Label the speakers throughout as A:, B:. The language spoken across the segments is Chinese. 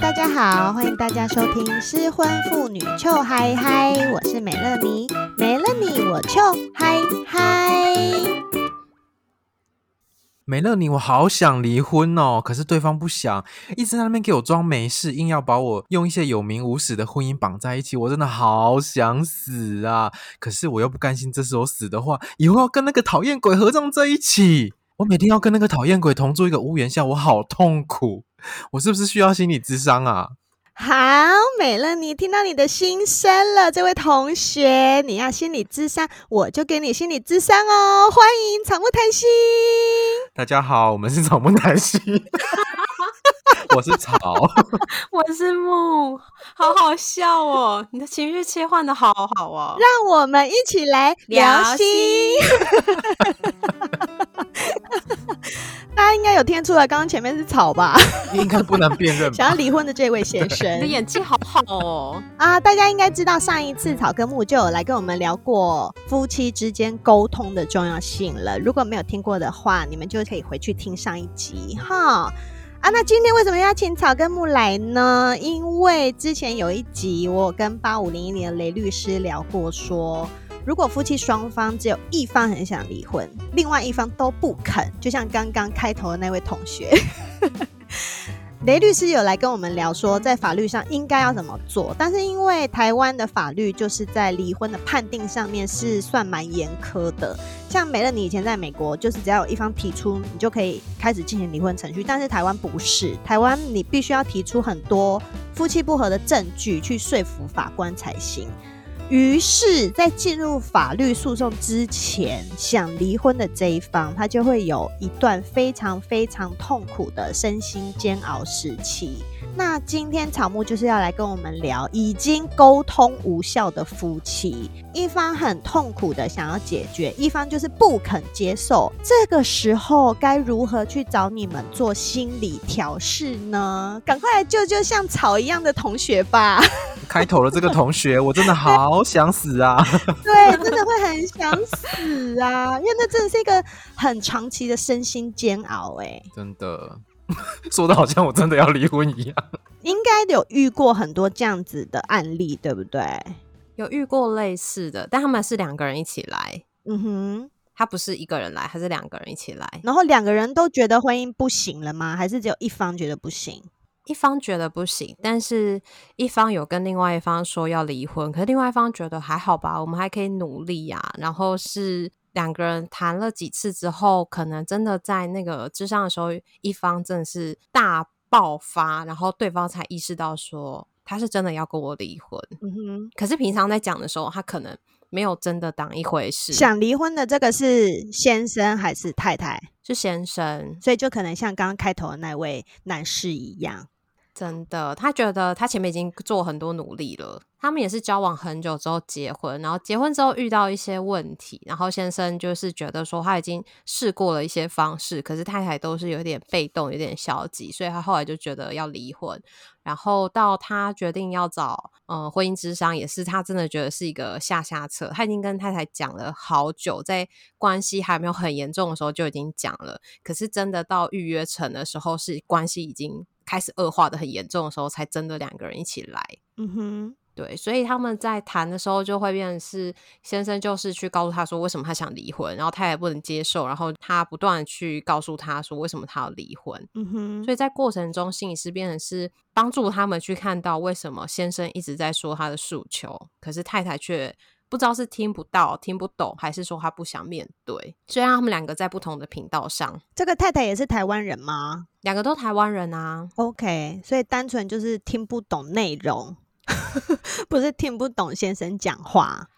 A: 大家好，欢迎大家收听失婚妇女 Chill High High，我是美乐妮，没了你我 Chill High High。
B: 美乐妮，我好想离婚哦，可是对方不想，一直在那边给我装没事，硬要把我用一些有名无实的婚姻绑在一起，我真的好想死啊！可是我又不甘心，这时候死的话，以后要跟那个讨厌鬼合葬在一起。我每天要跟那个讨厌鬼同住一个屋檐下，我好痛苦。我是不是需要心理智商啊？
A: 好，美乐你听到你的心声了，这位同学，你要心理智商，我就给你心理智商哦。欢迎草木谈心。
B: 大家好，我们是草木谈心。我是草，
C: 我是木，好好笑哦！你的情绪切换的好好哦，
A: 让我们一起来聊心。大家应该有听出来，刚刚前面是草吧？
B: 应该不能辨认。
A: 想要离婚的这位先生，
C: 你的演技好好哦！
A: 啊，大家应该知道，上一次草根木就有来跟我们聊过夫妻之间沟通的重要性了。如果没有听过的话，你们就可以回去听上一集哈。啊，那今天为什么要请草根木来呢？因为之前有一集我跟八五零一年的雷律师聊过说，说如果夫妻双方只有一方很想离婚，另外一方都不肯，就像刚刚开头的那位同学。雷律师有来跟我们聊说，在法律上应该要怎么做，但是因为台湾的法律就是在离婚的判定上面是算蛮严苛的。像美乐你以前在美国，就是只要有一方提出，你就可以开始进行离婚程序，但是台湾不是，台湾你必须要提出很多夫妻不和的证据去说服法官才行。于是，在进入法律诉讼之前，想离婚的这一方，他就会有一段非常非常痛苦的身心煎熬时期。那今天草木就是要来跟我们聊已经沟通无效的夫妻，一方很痛苦的想要解决，一方就是不肯接受。这个时候该如何去找你们做心理调试呢？赶快来救救像草一样的同学吧！
B: 开头的这个同学，我真的好想死啊！
A: 对，真的会很想死啊，因为那真的是一个很长期的身心煎熬，哎，
B: 真的。说的好像我真的要离婚一样，
A: 应该有遇过很多这样子的案例，对不对？
C: 有遇过类似的，但他们是两个人一起来。
A: 嗯哼，
C: 他不是一个人来，他是两个人一起来。
A: 然后两个人都觉得婚姻不行了吗？还是只有一方觉得不行？
C: 一方觉得不行，但是一方有跟另外一方说要离婚，可是另外一方觉得还好吧，我们还可以努力呀、啊。然后是。两个人谈了几次之后，可能真的在那个咨商的时候，一方真的是大爆发，然后对方才意识到说他是真的要跟我离婚。
A: 嗯哼，
C: 可是平常在讲的时候，他可能没有真的当一回事。
A: 想离婚的这个是先生还是太太？
C: 是先生，
A: 所以就可能像刚刚开头的那位男士一样。
C: 真的，他觉得他前面已经做很多努力了。他们也是交往很久之后结婚，然后结婚之后遇到一些问题，然后先生就是觉得说他已经试过了一些方式，可是太太都是有点被动、有点消极，所以他后来就觉得要离婚。然后到他决定要找呃婚姻之商，也是他真的觉得是一个下下策。他已经跟太太讲了好久，在关系还没有很严重的时候就已经讲了，可是真的到预约成的时候，是关系已经。开始恶化的很严重的时候，才真的两个人一起来。
A: 嗯哼，
C: 对，所以他们在谈的时候，就会变成是先生就是去告诉他说为什么他想离婚，然后他也不能接受，然后他不断的去告诉他说为什么他要离婚。
A: 嗯哼，
C: 所以在过程中，心理师变成是帮助他们去看到为什么先生一直在说他的诉求，可是太太却。不知道是听不到、听不懂，还是说他不想面对。虽然他们两个在不同的频道上，
A: 这个太太也是台湾人吗？
C: 两个都台湾人啊。
A: OK，所以单纯就是听不懂内容，不是听不懂先生讲话。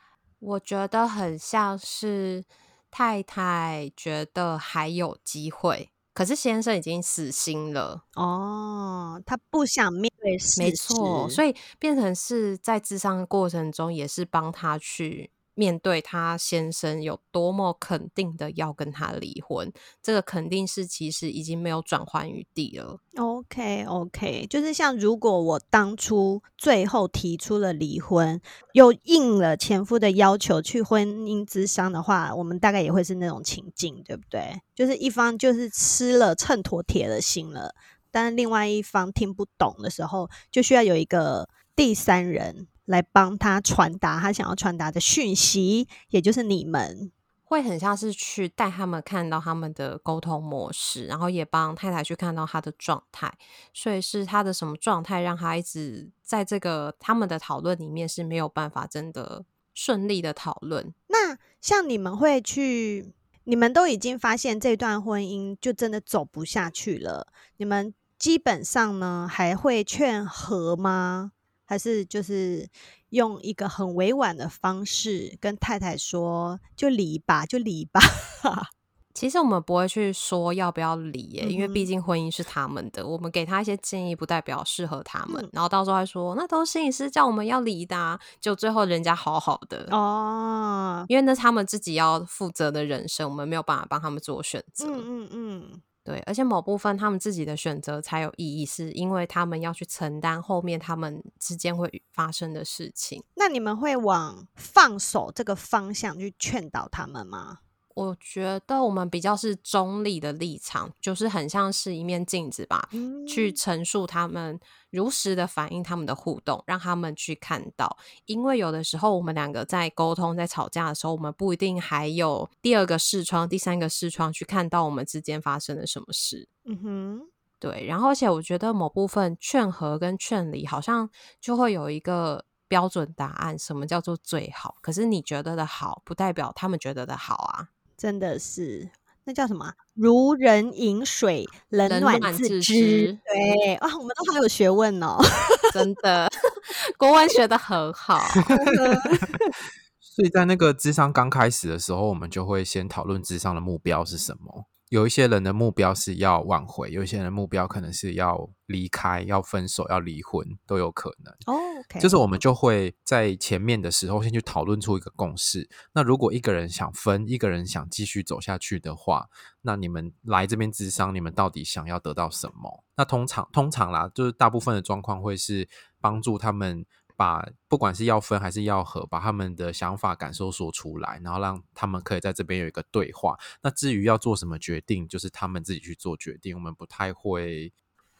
C: 我觉得很像是太太觉得还有机会。可是先生已经死心了
A: 哦，他不想面对
C: 没错，所以变成是在智商的过程中，也是帮他去。面对他先生有多么肯定的要跟他离婚，这个肯定是其实已经没有转换余地了。
A: OK OK，就是像如果我当初最后提出了离婚，又应了前夫的要求去婚姻之商的话，我们大概也会是那种情境，对不对？就是一方就是吃了秤砣铁了心了。但另外一方听不懂的时候，就需要有一个第三人来帮他传达他想要传达的讯息，也就是你们。
C: 会很像是去带他们看到他们的沟通模式，然后也帮太太去看到他的状态，所以是他的什么状态让他一直在这个他们的讨论里面是没有办法真的顺利的讨论。
A: 那像你们会去，你们都已经发现这段婚姻就真的走不下去了，你们基本上呢还会劝和吗？还是就是？用一个很委婉的方式跟太太说：“就离吧，就离吧。”
C: 其实我们不会去说要不要
A: 离
C: 因为毕竟婚姻是他们的。我们给他一些建议，不代表适合他们。
A: 嗯、
C: 然后到时候还说：“那都是心理师叫我们要离的、啊。”就最后人家好好的
A: 哦，
C: 因为那是他们自己要负责的人生，我们没有办法帮他们做选择。
A: 嗯嗯嗯。
C: 对，而且某部分他们自己的选择才有意义，是因为他们要去承担后面他们之间会发生的事情。
A: 那你们会往放手这个方向去劝导他们吗？
C: 我觉得我们比较是中立的立场，就是很像是一面镜子吧，嗯、去陈述他们如实的反映他们的互动，让他们去看到。因为有的时候我们两个在沟通、在吵架的时候，我们不一定还有第二个视窗、第三个视窗去看到我们之间发生了什么事。
A: 嗯哼，
C: 对。然后，而且我觉得某部分劝和跟劝离，好像就会有一个标准答案，什么叫做最好？可是你觉得的好，不代表他们觉得的好啊。
A: 真的是，那叫什么？如人饮水，冷暖自知。自知对啊，我们都好有学问哦，
C: 真的，国文学的很好。
B: 所以在那个智商刚开始的时候，我们就会先讨论智商的目标是什么。有一些人的目标是要挽回，有一些人的目标可能是要离开、要分手、要离婚，都有可能。
A: 哦.
B: 就是我们就会在前面的时候先去讨论出一个共识。那如果一个人想分，一个人想继续走下去的话，那你们来这边咨商，你们到底想要得到什么？那通常通常啦，就是大部分的状况会是帮助他们。把不管是要分还是要合，把他们的想法感受说出来，然后让他们可以在这边有一个对话。那至于要做什么决定，就是他们自己去做决定。我们不太会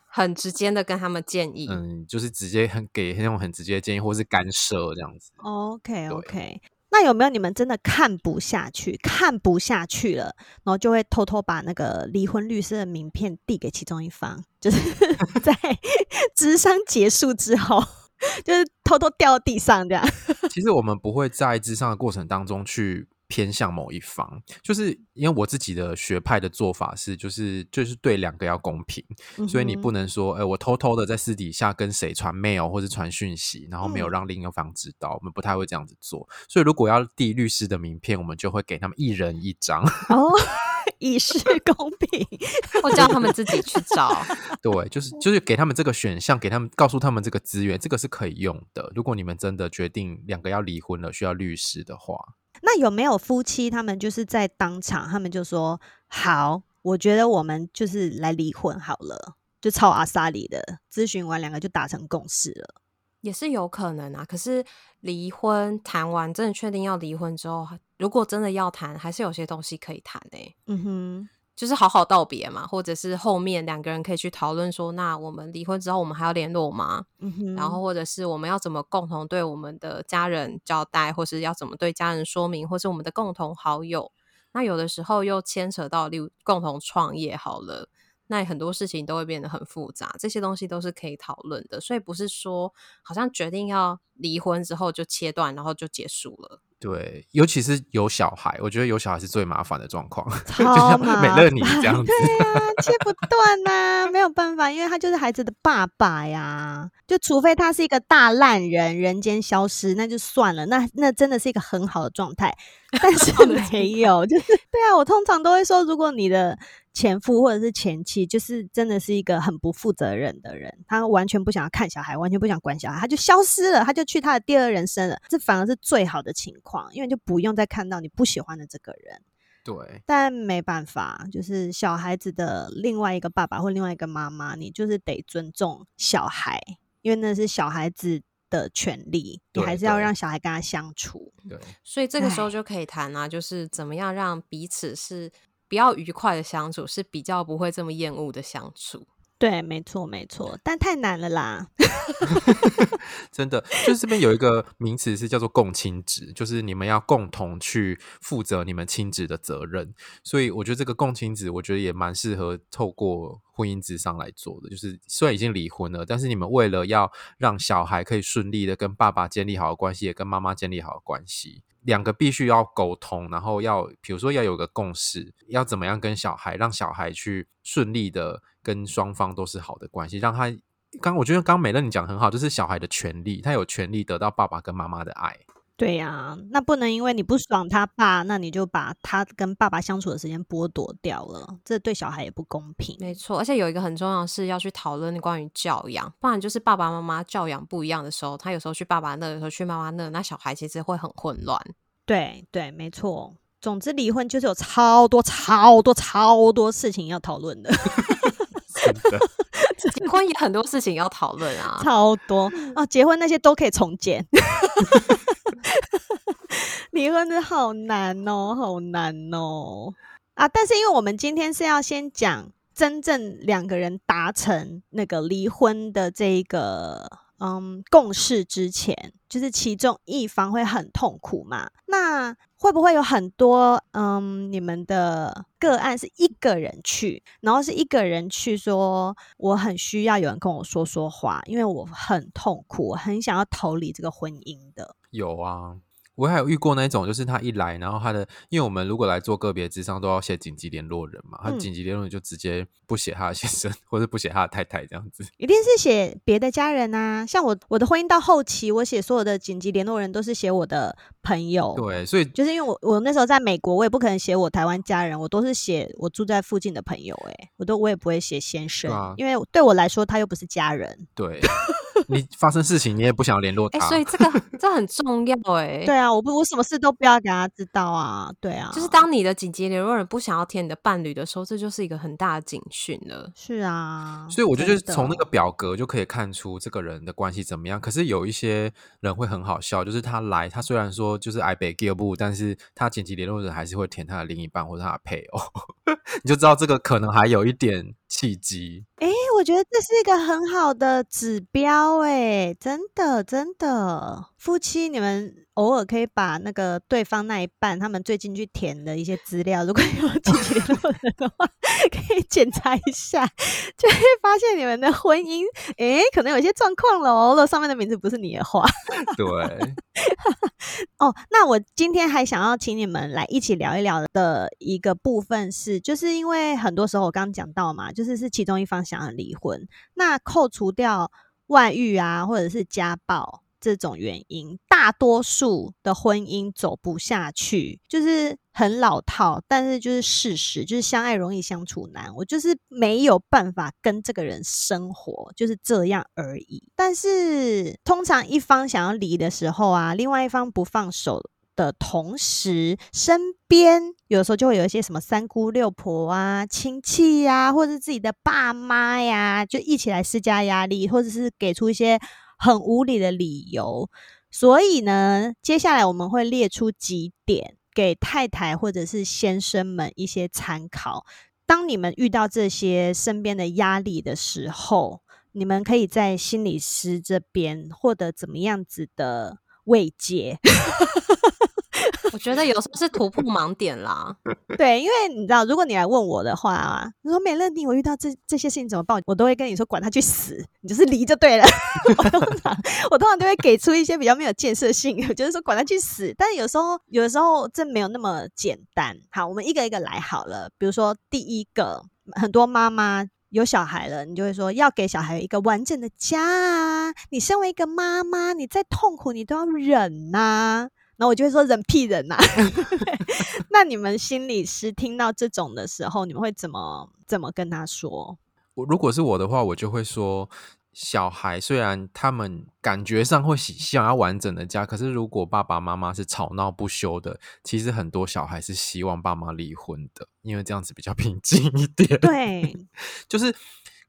C: 很直接的跟他们建议，
B: 嗯，就是直接很给那种很直接的建议，或是干涉这样子。
A: OK OK，那有没有你们真的看不下去，看不下去了，然后就会偷偷把那个离婚律师的名片递给其中一方，就是 在 智商结束之后。就是偷偷掉地上这样。
B: 其实我们不会在咨商的过程当中去偏向某一方，就是因为我自己的学派的做法是，就是就是对两个要公平，嗯、所以你不能说，哎、欸，我偷偷的在私底下跟谁传 mail 或者传讯息，然后没有让另一方知道，嗯、我们不太会这样子做。所以如果要递律师的名片，我们就会给他们一人一张。哦
A: 以示 公平，
C: 我叫他们自己去找。
B: 对，就是就是给他们这个选项，给他们告诉他们这个资源，这个是可以用的。如果你们真的决定两个要离婚了，需要律师的话，
A: 那有没有夫妻他们就是在当场，他们就说好，我觉得我们就是来离婚好了，就超阿萨里的咨询完，两个就达成共识了，
C: 也是有可能啊。可是离婚谈完，真的确定要离婚之后。如果真的要谈，还是有些东西可以谈诶。
A: 嗯哼，
C: 就是好好道别嘛，或者是后面两个人可以去讨论说，那我们离婚之后，我们还要联络吗？
A: 嗯哼，
C: 然后或者是我们要怎么共同对我们的家人交代，或是要怎么对家人说明，或是我们的共同好友。那有的时候又牵扯到，例如共同创业好了，那很多事情都会变得很复杂，这些东西都是可以讨论的。所以不是说好像决定要离婚之后就切断，然后就结束了。
B: 对，尤其是有小孩，我觉得有小孩是最麻烦的状况，
A: 超
B: 就像美乐你这样子，
A: 对啊，切不断呐、啊，没有办法，因为他就是孩子的爸爸呀。就除非他是一个大烂人，人间消失，那就算了，那那真的是一个很好的状态。但是没有，就是对啊，我通常都会说，如果你的。前夫或者是前妻，就是真的是一个很不负责任的人，他完全不想要看小孩，完全不想管小孩，他就消失了，他就去他的第二人生了。这反而是最好的情况，因为就不用再看到你不喜欢的这个人。
B: 对，
A: 但没办法，就是小孩子的另外一个爸爸或另外一个妈妈，你就是得尊重小孩，因为那是小孩子的权利，你还是要让小孩跟他相处。
B: 对，
C: 所以这个时候就可以谈啊，就是怎么样让彼此是。比较愉快的相处是比较不会这么厌恶的相处。
A: 对，没错，没错，但太难了啦。
B: 真的，就是这边有一个名词是叫做共亲职，就是你们要共同去负责你们亲职的责任。所以我觉得这个共亲职，我觉得也蛮适合透过婚姻之上来做的。就是虽然已经离婚了，但是你们为了要让小孩可以顺利的跟爸爸建立好的关系，也跟妈妈建立好的关系，两个必须要沟通，然后要比如说要有个共识，要怎么样跟小孩，让小孩去顺利的跟双方都是好的关系，让他。刚我觉得刚美乐你讲的很好，就是小孩的权利，他有权利得到爸爸跟妈妈的爱。
A: 对呀、啊，那不能因为你不爽他爸，那你就把他跟爸爸相处的时间剥夺掉了，这对小孩也不公平。
C: 没错，而且有一个很重要的是要去讨论关于教养，不然就是爸爸妈妈教养不一样的时候，他有时候去爸爸那，有时候去妈妈那，那小孩其实会很混乱。
A: 对对，没错。总之，离婚就是有超多超多超多事情要讨论的。
B: 真的。
C: 结婚也很多事情要讨论啊，
A: 超多啊！结婚那些都可以重建，离婚的好难哦，好难哦啊！但是因为我们今天是要先讲真正两个人达成那个离婚的这一个嗯共识之前，就是其中一方会很痛苦嘛？那。会不会有很多嗯，你们的个案是一个人去，然后是一个人去说，我很需要有人跟我说说话，因为我很痛苦，我很想要逃离这个婚姻的。
B: 有啊。我还有遇过那种，就是他一来，然后他的，因为我们如果来做个别智商，都要写紧急联络人嘛，他紧急联络人就直接不写他的先生，或者不写他的太太这样子，
A: 一定是写别的家人啊。像我我的婚姻到后期，我写所有的紧急联络人都是写我的朋友，
B: 对，所以
A: 就是因为我我那时候在美国，我也不可能写我台湾家人，我都是写我住在附近的朋友，哎，我都我也不会写先生，啊，因为对我来说他又不是家人，
B: 对。你发生事情，你也不想要联络他，
C: 欸，所以这个这很重要哎。
A: 对啊，我不我什么事都不要给他知道啊。对啊，
C: 就是当你的紧急联络人不想要填你的伴侣的时候，这就是一个很大的警讯了。
A: 是啊，
B: 所以我觉得就是从那个表格就可以看出这个人的关系怎么样。可是有一些人会很好笑，就是他来，他虽然说就是 i beg you 不，但是他紧急联络人还是会填他的另一半或者他的配偶，你就知道这个可能还有一点契机。
A: 哎、我觉得这是一个很好的指标，哎，真的，真的，夫妻你们。偶尔可以把那个对方那一半他们最近去填的一些资料，如果有 紧急联络人的话，可以检查一下，就会发现你们的婚姻，诶，可能有些状况了哦。上面的名字不是你的话，
B: 对。
A: 哦，那我今天还想要请你们来一起聊一聊的一个部分是，就是因为很多时候我刚刚讲到嘛，就是是其中一方想要离婚，那扣除掉外遇啊，或者是家暴。这种原因，大多数的婚姻走不下去，就是很老套，但是就是事实，就是相爱容易相处难。我就是没有办法跟这个人生活，就是这样而已。但是通常一方想要离的时候啊，另外一方不放手的同时，身边有时候就会有一些什么三姑六婆啊、亲戚呀，或者自己的爸妈呀，就一起来施加压力，或者是给出一些。很无理的理由，所以呢，接下来我们会列出几点给太太或者是先生们一些参考。当你们遇到这些身边的压力的时候，你们可以在心理师这边获得怎么样子的慰藉。
C: 我觉得有时候是突破盲点啦。
A: 对，因为你知道，如果你来问我的话啊，你说美乐妮，我遇到这这些事情怎么办？我都会跟你说，管他去死，你就是离就对了。我通常都会给出一些比较没有建设性，就是说管他去死。但有时候，有的时候这没有那么简单。好，我们一个一个来好了。比如说第一个，很多妈妈有小孩了，你就会说要给小孩一个完整的家啊。你身为一个妈妈，你再痛苦你都要忍呐、那我就会说人屁人呐、啊！那你们心理师听到这种的时候，你们会怎么怎么跟他说？
B: 我如果是我的话，我就会说，小孩虽然他们感觉上会想要完整的家，可是如果爸爸妈妈是吵闹不休的，其实很多小孩是希望爸妈离婚的，因为这样子比较平静一点。
A: 对，
B: 就是。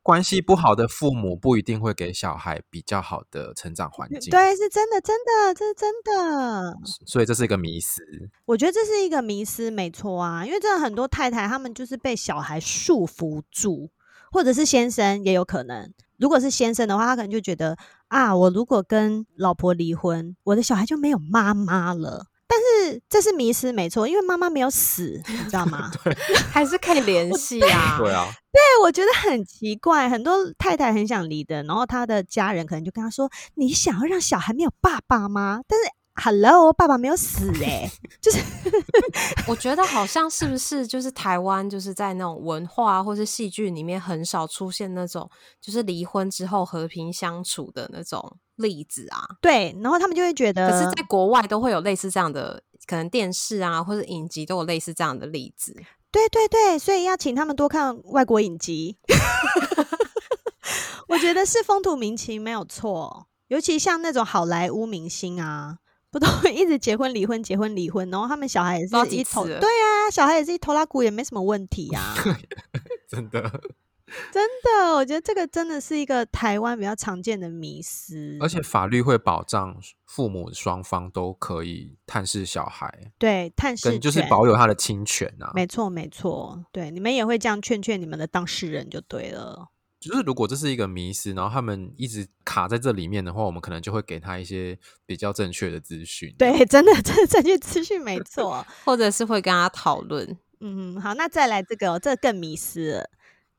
B: 关系不好的父母不一定会给小孩比较好的成长环境。
A: 对，是真的，真的，这是真的。
B: 所以这是一个迷思。
A: 我觉得这是一个迷思，没错啊。因为真的很多太太，他们就是被小孩束缚住。或者是先生也有可能。如果是先生的话，他可能就觉得啊，我如果跟老婆离婚，我的小孩就没有妈妈了。这是迷失，没错，因为妈妈没有死，你知道吗？
B: 对，
C: 还是可以联系啊。
B: 对啊，
A: 对，我觉得很奇怪，很多太太很想离的，然后她的家人可能就跟她说：“你想要让小孩没有爸爸吗？”但是。Hello，爸爸没有死哎、欸，就是
C: 我觉得好像是不是就是台湾就是在那种文化或是戏剧里面很少出现那种就是离婚之后和平相处的那种例子啊？
A: 对，然后他们就会觉得，
C: 可是在国外都会有类似这样的，可能电视啊或者影集都有类似这样的例子。
A: 对对对，所以要请他们多看外国影集。我觉得是风土民情没有错，尤其像那种好莱坞明星啊。不都会一直结婚离婚结婚离婚，然后他们小孩也是一头对啊，小孩也是一头拉骨，也没什么问题啊。
B: 真的，
A: 真的，我觉得这个真的是一个台湾比较常见的迷思。
B: 而且法律会保障父母双方都可以探视小孩，
A: 对，探视权
B: 就是保有他的侵权啊。
A: 没错，没错，对，你们也会这样劝劝你们的当事人就对了。
B: 就是如果这是一个迷思，然后他们一直卡在这里面的话，我们可能就会给他一些比较正确的资讯。
A: 对，真的，这正确资讯没 错，
C: 或者是会跟他讨论。
A: 嗯，好，那再来这个，这个更迷失了。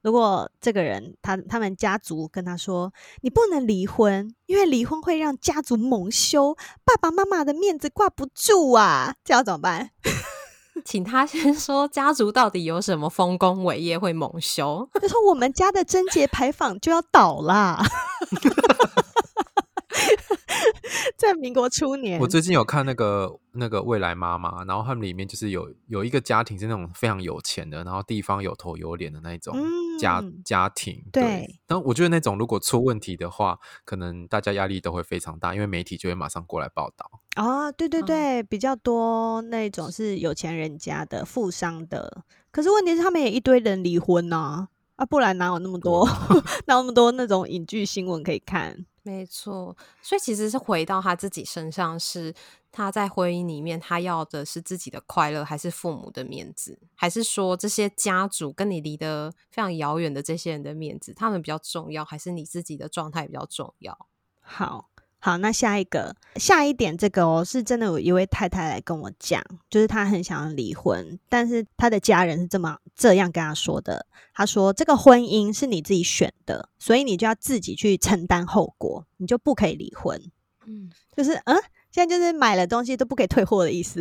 A: 如果这个人他他们家族跟他说，你不能离婚，因为离婚会让家族蒙羞，爸爸妈妈的面子挂不住啊，这要怎么办？
C: 请他先说家族到底有什么丰功伟业会蒙羞？
A: 他说我们家的贞节牌坊就要倒啦。在民国初年，
B: 我最近有看那个那个未来妈妈，然后他们里面就是有有一个家庭是那种非常有钱的，然后地方有头有脸的那种家、嗯、家庭。对，但我觉得那种如果出问题的话，可能大家压力都会非常大，因为媒体就会马上过来报道。
A: 啊，对对对，嗯、比较多那种是有钱人家的富商的，可是问题是他们也一堆人离婚呐、啊，啊，不然哪有那么多 哪有那么多那种影剧新闻可以看？
C: 没错，所以其实是回到他自己身上，是他在婚姻里面，他要的是自己的快乐，还是父母的面子，还是说这些家族跟你离得非常遥远的这些人的面子，他们比较重要，还是你自己的状态比较重要？
A: 好。好，那下一个，下一点，这个哦，是真的有一位太太来跟我讲，就是她很想要离婚，但是她的家人是这么这样跟他说的，他说这个婚姻是你自己选的，所以你就要自己去承担后果，你就不可以离婚。嗯，就是嗯。现在就是买了东西都不可以退货的意思。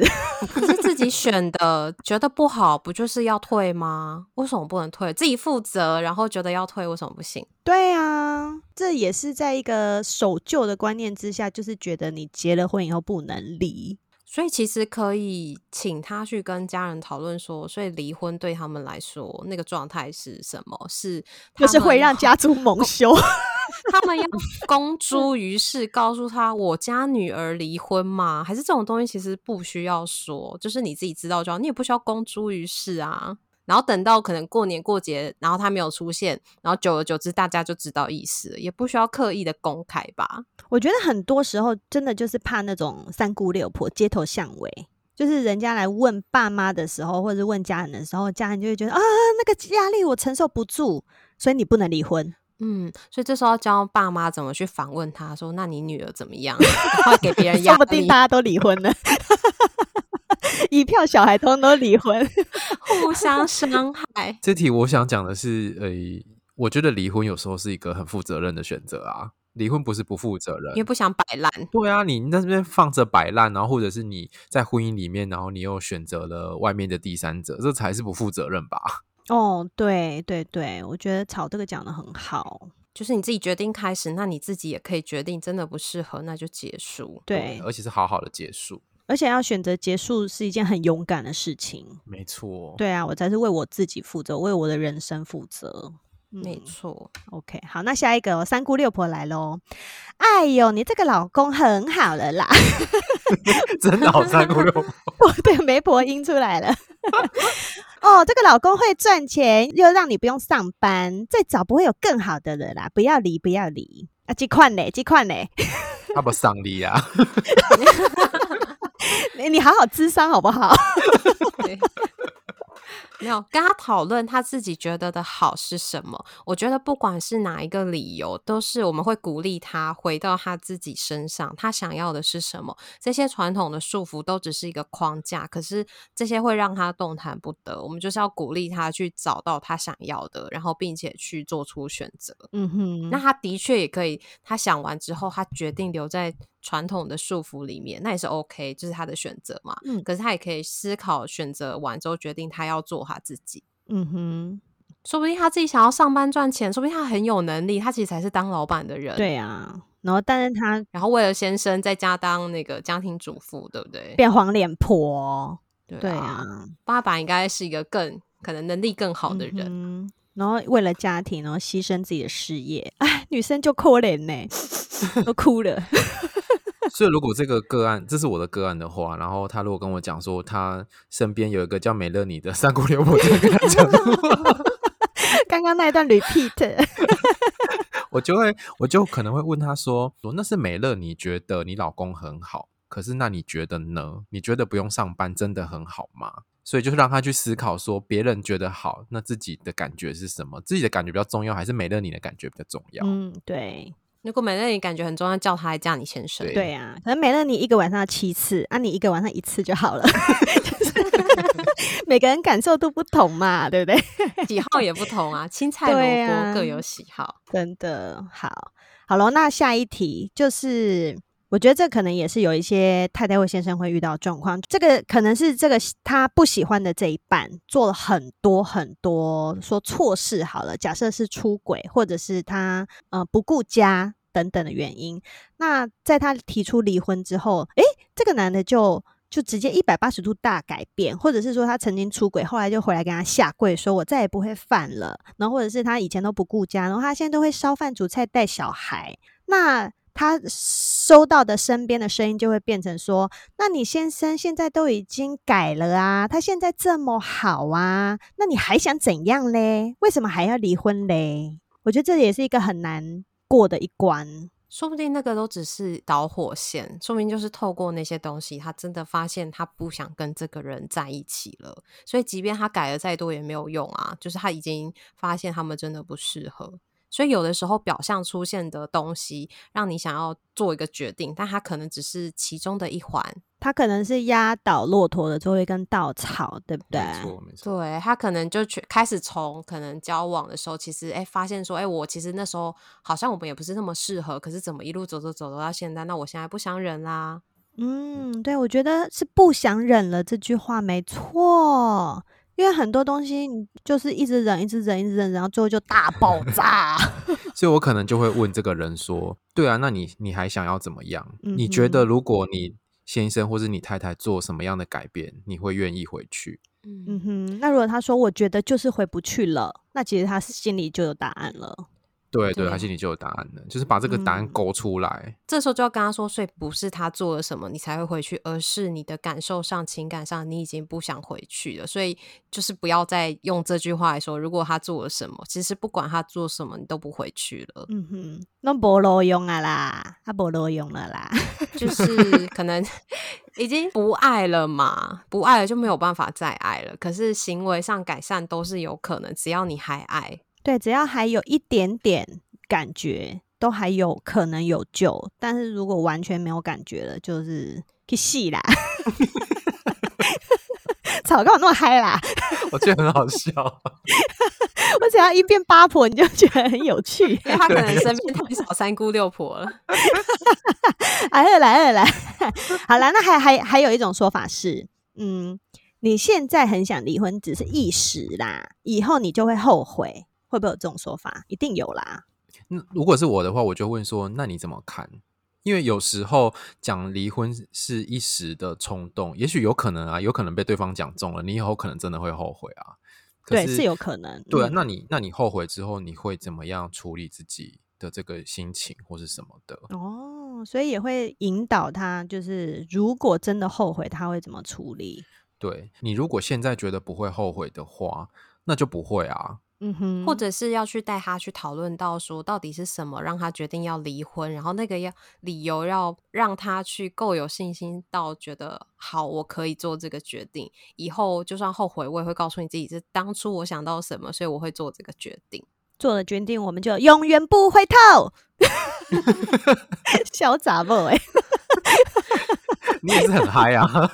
C: 可是自己选的，觉得不好，不就是要退吗？为什么不能退？自己负责，然后觉得要退，为什么不行？
A: 对啊，这也是在一个守旧的观念之下，就是觉得你结了婚以后不能离。
C: 所以其实可以请他去跟家人讨论说，所以离婚对他们来说那个状态是什么？是
A: 就是会让家族蒙羞。
C: 他们要 公诸于世，告诉他我家女儿离婚吗？还是这种东西其实不需要说，就是你自己知道就好，你也不需要公诸于世啊。然后等到可能过年过节，然后他没有出现，然后久而久之大家就知道意思了，也不需要刻意的公开吧。
A: 我觉得很多时候真的就是怕那种三姑六婆、街头巷尾，就是人家来问爸妈的时候，或者问家人的时候，家人就会觉得啊，那个压力我承受不住，所以你不能离婚。
C: 嗯，所以这时候教爸妈怎么去访问他说：“那你女儿怎么样？”会给别人压力，
A: 说不定大家都离婚了，一票小孩通都离婚，
C: 互相伤害。
B: 这题我想讲的是，呃，我觉得离婚有时候是一个很负责任的选择啊。离婚不是不负责任，
C: 因为不想摆烂。
B: 对啊，你在这边放着摆烂，然后或者是你在婚姻里面，然后你又选择了外面的第三者，这才是不负责任吧？
A: 哦，对对对，我觉得草这个讲得很好，
C: 就是你自己决定开始，那你自己也可以决定，真的不适合，那就结束。
B: 对，而且是好好的结束，
A: 而且要选择结束是一件很勇敢的事情。
B: 没错，
A: 对啊，我才是为我自己负责，为我的人生负责。
C: 没错
A: ，OK，好，那下一个、哦、三姑六婆来喽。哎呦，你这个老公很好了啦，
B: 真的好三姑六婆，
A: 我对，媒婆音出来了。哦，这个老公会赚钱，又让你不用上班，再找不会有更好的了啦。不要离，不要离啊！这款呢？这款呢？
B: 他不上离啊！
A: 你好好智商好不好？
C: 没有跟他讨论他自己觉得的好是什么。我觉得不管是哪一个理由，都是我们会鼓励他回到他自己身上，他想要的是什么。这些传统的束缚都只是一个框架，可是这些会让他动弹不得。我们就是要鼓励他去找到他想要的，然后并且去做出选择。
A: 嗯哼，
C: 那他的确也可以，他想完之后，他决定留在传统的束缚里面，那也是 OK，就是他的选择嘛。嗯，可是他也可以思考选择完之后，决定他要做他自己。
A: 嗯哼，
C: 说不定他自己想要上班赚钱，说不定他很有能力，他其实才是当老板的人。
A: 对啊，然后但是他，
C: 然后为了先生在家当那个家庭主妇，对不对？
A: 变黄脸婆。对啊，
C: 爸爸应该是一个更可能能力更好的人。
A: 嗯然后为了家庭，然后牺牲自己的事业，哎，女生就可怜呢，都哭了。
B: 所以，如果这个个案，这是我的个案的话，然后他如果跟我讲说，他身边有一个叫美乐你的三姑六婆，在跟他讲，
A: 刚刚那一段 repeat，
B: 我就会，我就可能会问他说，说那是美乐你觉得你老公很好，可是那你觉得呢？你觉得不用上班真的很好吗？所以就是让他去思考，说别人觉得好，那自己的感觉是什么？自己的感觉比较重要，还是美乐你的感觉比较重要？
A: 嗯，对。
C: 如果美乐你感觉很重要，叫他来叫你先生。
A: 对啊，可能美乐你一个晚上七次，啊，你一个晚上一次就好了。每个人感受都不同嘛，对不对？
C: 喜好也不同啊，青菜萝卜各有喜好，
A: 啊、真的好。好了，那下一题就是。我觉得这可能也是有一些太太或先生会遇到状况，这个可能是这个他不喜欢的这一半做了很多很多说错事好了，假设是出轨或者是他呃不顾家等等的原因，那在他提出离婚之后，诶，这个男的就就直接一百八十度大改变，或者是说他曾经出轨，后来就回来跟他下跪说，我再也不会犯了，然后或者是他以前都不顾家，然后他现在都会烧饭煮菜带小孩，那。他收到的身边的声音就会变成说：“那你先生现在都已经改了啊，他现在这么好啊，那你还想怎样嘞？为什么还要离婚嘞？”我觉得这也是一个很难过的一关。
C: 说不定那个都只是导火线，说明就是透过那些东西，他真的发现他不想跟这个人在一起了。所以，即便他改了再多也没有用啊，就是他已经发现他们真的不适合。所以有的时候表象出现的东西，让你想要做一个决定，但它可能只是其中的一环，
A: 它可能是压倒骆驼的最后一根稻草，对不对？
B: 没错，没错。
C: 对，他可能就去开始从可能交往的时候，其实哎，发现说，哎，我其实那时候好像我们也不是那么适合，可是怎么一路走走走走到现在，那我现在不想忍啦。
A: 嗯，对，我觉得是不想忍了这句话没错。因为很多东西，你就是一直忍，一直忍，一直忍，然后最后就大爆炸。
B: 所以我可能就会问这个人说：“对啊，那你你还想要怎么样？嗯、你觉得如果你先生或是你太太做什么样的改变，你会愿意回去？”
A: 嗯哼，那如果他说我觉得就是回不去了，那其实他心里就有答案了。
B: 对对，他心里就有答案了，就是把这个答案勾出来。
C: 嗯，这时候就要跟他说，所以不是他做了什么你才会回去，而是你的感受上、情感上，你已经不想回去了。所以就是不要再用这句话来说，如果他做了什么，其实不管他做什么，你都不回去了。
A: 嗯哼，那没路用啊啦，他没路用了啦，
C: 就是可能 已经不爱了嘛，不爱了就没有办法再爱了。可是行为上改善都是有可能，只要你还爱。
A: 对，只要还有一点点感觉，都还有可能有救。但是如果完全没有感觉了，就是去戏啦！草干嘛那么嗨啦？
B: 我觉得很好笑。
A: 我只要一变八婆，你就觉得很有趣。
C: 因为他可能身边太少三姑六婆了。
A: 来了来了来，好了，那还还还有一种说法是，嗯，你现在很想离婚，只是一时啦，以后你就会后悔。会不会有这种说法？一定有啦。
B: 那如果是我的话，我就问说：那你怎么看？因为有时候讲离婚是一时的冲动，也许有可能啊，有可能被对方讲中了，你以后可能真的会后悔啊。
A: 对，是有可能。
B: 对啊，那你那你后悔之后，你会怎么样处理自己的这个心情或是什么的？
A: 哦，所以也会引导他，就是如果真的后悔，他会怎么处理？
B: 对，你如果现在觉得不会后悔的话，那就不会啊。
A: 嗯哼，
C: 或者是要去带他去讨论到说，到底是什么让他决定要离婚，然后那个要理由要让他去够有信心到觉得好，我可以做这个决定，以后就算后悔，我也会告诉你自己是当初我想到什么，所以我会做这个决定。
A: 做了决定，我们就永远不回头。小杂货哎，
B: 你也是很嗨啊！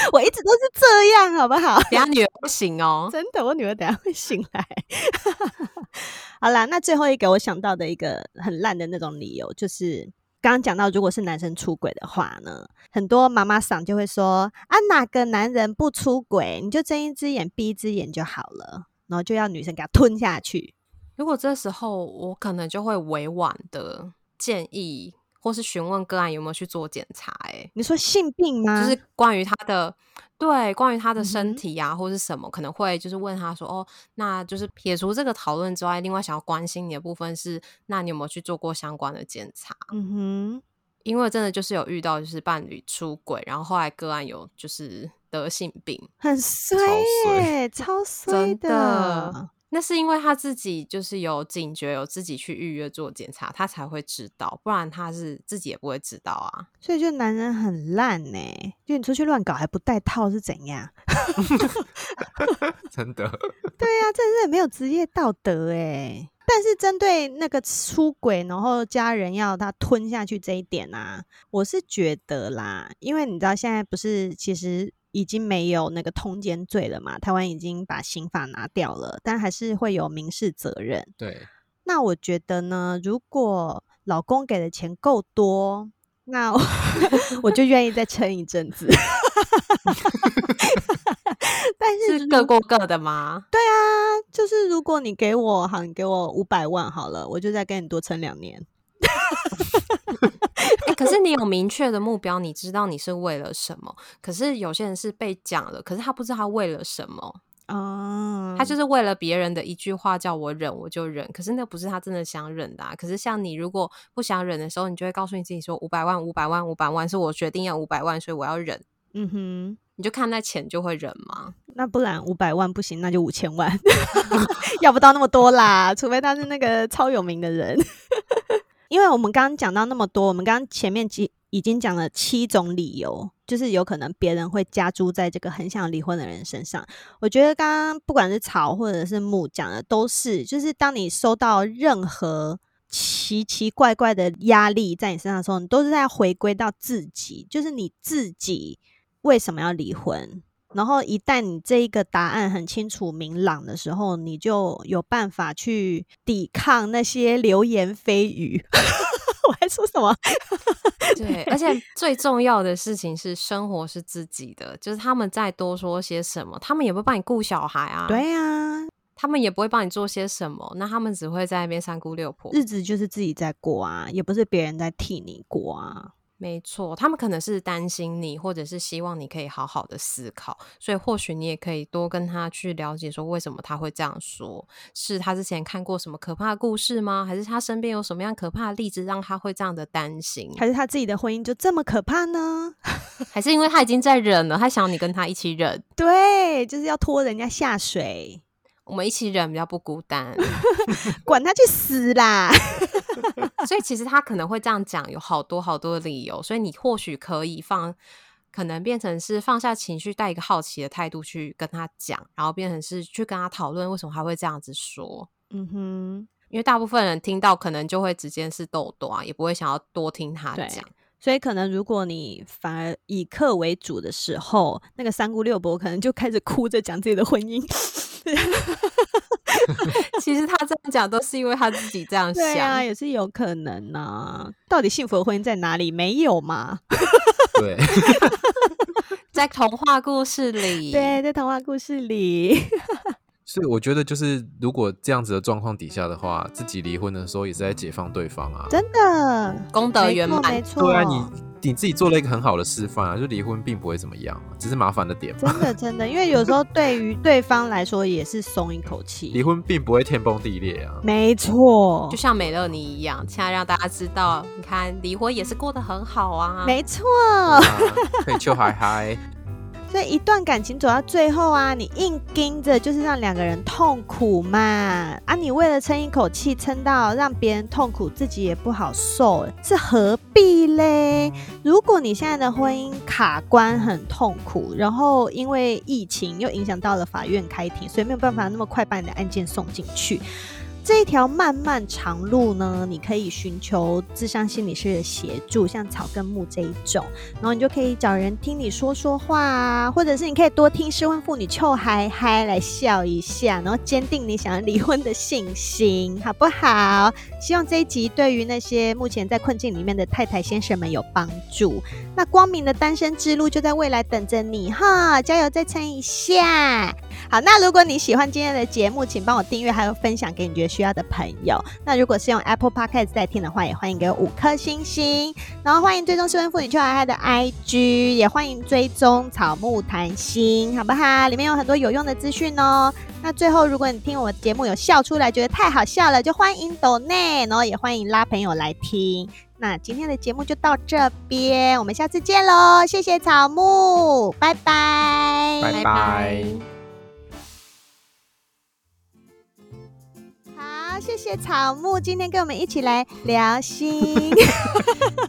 A: 我一直都是这样，好不好？
C: 等下女儿不行哦，
A: 真的，我女儿等下会醒来。好啦，那最后一个我想到的一个很烂的那种理由，就是刚刚讲到，如果是男生出轨的话呢，很多妈妈桑就会说啊，哪个男人不出轨，你就睁一只眼闭一只眼就好了。然后就要女生给他吞下去。
C: 如果这时候我可能就会委婉的建议，或是询问个案有没有去做检查。哎，
A: 你说性病吗？
C: 就是关于他的，对，关于他的身体啊，嗯、或是什么，可能会就是问他说，哦，那就是撇除这个讨论之外，另外想要关心你的部分是，那你有没有去做过相关的检查？
A: 嗯哼，
C: 因为真的就是有遇到就是伴侣出轨，然后后来个案有就是。得性病
A: 很衰耶，超衰的。
C: 那是因为他自己就是有警觉，有自己去预约做检查，他才会知道，不然他是自己也不会知道啊。
A: 所以就男人很烂呢，就你出去乱搞还不带套是怎样？
B: 真的？
A: 对啊，这是没有职业道德哎。但是针对那个出轨，然后家人要他吞下去这一点啊，我是觉得啦，因为你知道现在不是其实。已经没有那个通奸罪了嘛？台湾已经把刑法拿掉了，但还是会有民事责任。
B: 对，
A: 那我觉得呢，如果老公给的钱够多，那我，我就愿意再撑一阵子。但是，
C: 是各过各的吗？
A: 对啊，就是如果你给我，好，你给我五百万好了，我就再跟你多撑两年。
C: 欸、可是你有明确的目标，你知道你是为了什么？可是有些人是被讲了，可是他不知道他为了什么
A: 啊？
C: 他就是为了别人的一句话叫我忍，我就忍。可是那不是他真的想忍的啊。可是像你如果不想忍的时候，你就会告诉你自己说：五百万，五百万，五百万是我决定要五百万，所以我要忍。
A: 嗯哼，
C: 你就看那钱就会忍吗？
A: 那不然五百万不行，那就五千万，要不到那么多啦，除非他是那个超有名的人。因为我们刚刚讲到那么多，我们刚刚前面已已经讲了七种理由，就是有可能别人会加注在这个很想离婚的人身上。我觉得刚刚不管是草或者是木讲的都是，就是当你收到任何奇奇怪怪的压力在你身上的时候，你都是在回归到自己，就是你自己为什么要离婚。然后一旦你这一个答案很清楚明朗的时候，你就有办法去抵抗那些流言蜚语。我还说什么？
C: 对，而且最重要的事情是，生活是自己的，就是他们再多说些什么，他们也不会帮你顾小孩啊。
A: 对啊，
C: 他们也不会帮你做些什么，那他们只会在那边三姑六婆，
A: 日子就是自己在过啊，也不是别人在替你过啊。
C: 没错，他们可能是担心你，或者是希望你可以好好的思考，所以或许你也可以多跟他去了解，说为什么他会这样说，是他之前看过什么可怕的故事吗？还是他身边有什么样可怕的例子让他会这样的担心？
A: 还是他自己的婚姻就这么可怕呢？
C: 还是因为他已经在忍了，他想你跟他一起忍？
A: 对，就是要拖人家下水。
C: 我们一起忍比较不孤单，
A: 管他去死啦！
C: 所以其实他可能会这样讲，有好多好多的理由。所以你或许可以放，可能变成是放下情绪，带一个好奇的态度去跟他讲，然后变成是去跟他讨论为什么他会这样子说。
A: 嗯哼，
C: 因为大部分人听到可能就会直接是豆豆啊，也不会想要多听他讲。
A: 所以可能如果你反而以客为主的时候，那个三姑六婆可能就开始哭着讲自己的婚姻。
C: 其实他这样讲都是因为他自己这样想，
A: 对啊，也是有可能呐、啊。到底幸福的婚姻在哪里？没有嘛？
B: 对，
C: 在童话故事里，
A: 对，在童话故事里。
B: 所以我觉得，就是如果这样子的状况底下的话，自己离婚的时候也是在解放对方啊。
A: 真的，
C: 功德圆满，
A: 没错。
B: 对啊，你你自己做了一个很好的示范啊，就离婚并不会怎么样，只是麻烦的点。
A: 真的，真的，因为有时候对于 对方来说也是松一口气。
B: 离婚并不会天崩地裂啊。
A: 没错，
C: 就像美乐妮一样，现在让大家知道，你看离婚也是过得很好啊。
A: 没错，
B: 可以秋嗨嗨。
A: 所以一段感情走到最后啊，你硬盯着就是让两个人痛苦嘛。啊，你为了撑一口气，撑到让别人痛苦，自己也不好受，是何必嘞？如果你现在的婚姻卡关很痛苦，然后因为疫情又影响到了法院开庭，所以没有办法那么快把你的案件送进去。这一条漫漫长路呢，你可以寻求智商心理师的协助，像草根木这一种，然后你就可以找人听你说说话啊，或者是你可以多听失婚妇女臭嗨嗨来笑一下，然后坚定你想要离婚的信心，好不好？希望这一集对于那些目前在困境里面的太太先生们有帮助。那光明的单身之路就在未来等着你哈，加油再撑一下！好，那如果你喜欢今天的节目，请帮我订阅，还有分享给你觉得需要的朋友。那如果是用 Apple Podcast 在听的话，也欢迎给我五颗星星。然后欢迎追踪失婚妇女邱海海的 IG，也欢迎追踪草木谈心，好不好？里面有很多有用的资讯哦。那最后，如果你听我节目有笑出来，觉得太好笑了，就欢迎抖内，然后也欢迎拉朋友来听。那今天的节目就到这边，我们下次见喽！谢谢草木，拜拜，
B: 拜拜。
A: 谢谢草木今天跟我们一起来聊心，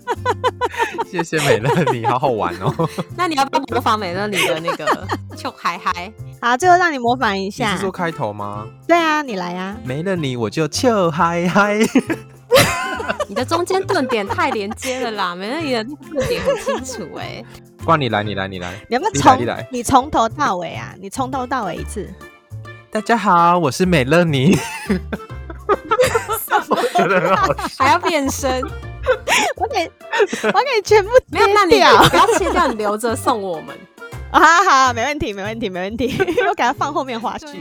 B: 谢谢美乐你，好好玩哦。
C: 那你要不要模仿美乐你的那个就嗨嗨？
A: 好，最后让你模仿一下。
B: 你是说开头吗？
A: 对啊，你来啊。
B: 没了你我就就嗨嗨。
C: 你的中间顿点太连接了啦，没了你的顿点很清楚哎、欸。
B: 换你来，你来，你来。
A: 你要不要从你从头到尾啊？你从头到尾一次。
B: 大家好，我是美乐妮。我觉得很好笑，
C: 还要变身，
A: 我给，我给全部
C: 没有，那你 不要切掉，你留着送我们。
A: 啊好，没问题，没问题，没问题，我给他放后面花絮。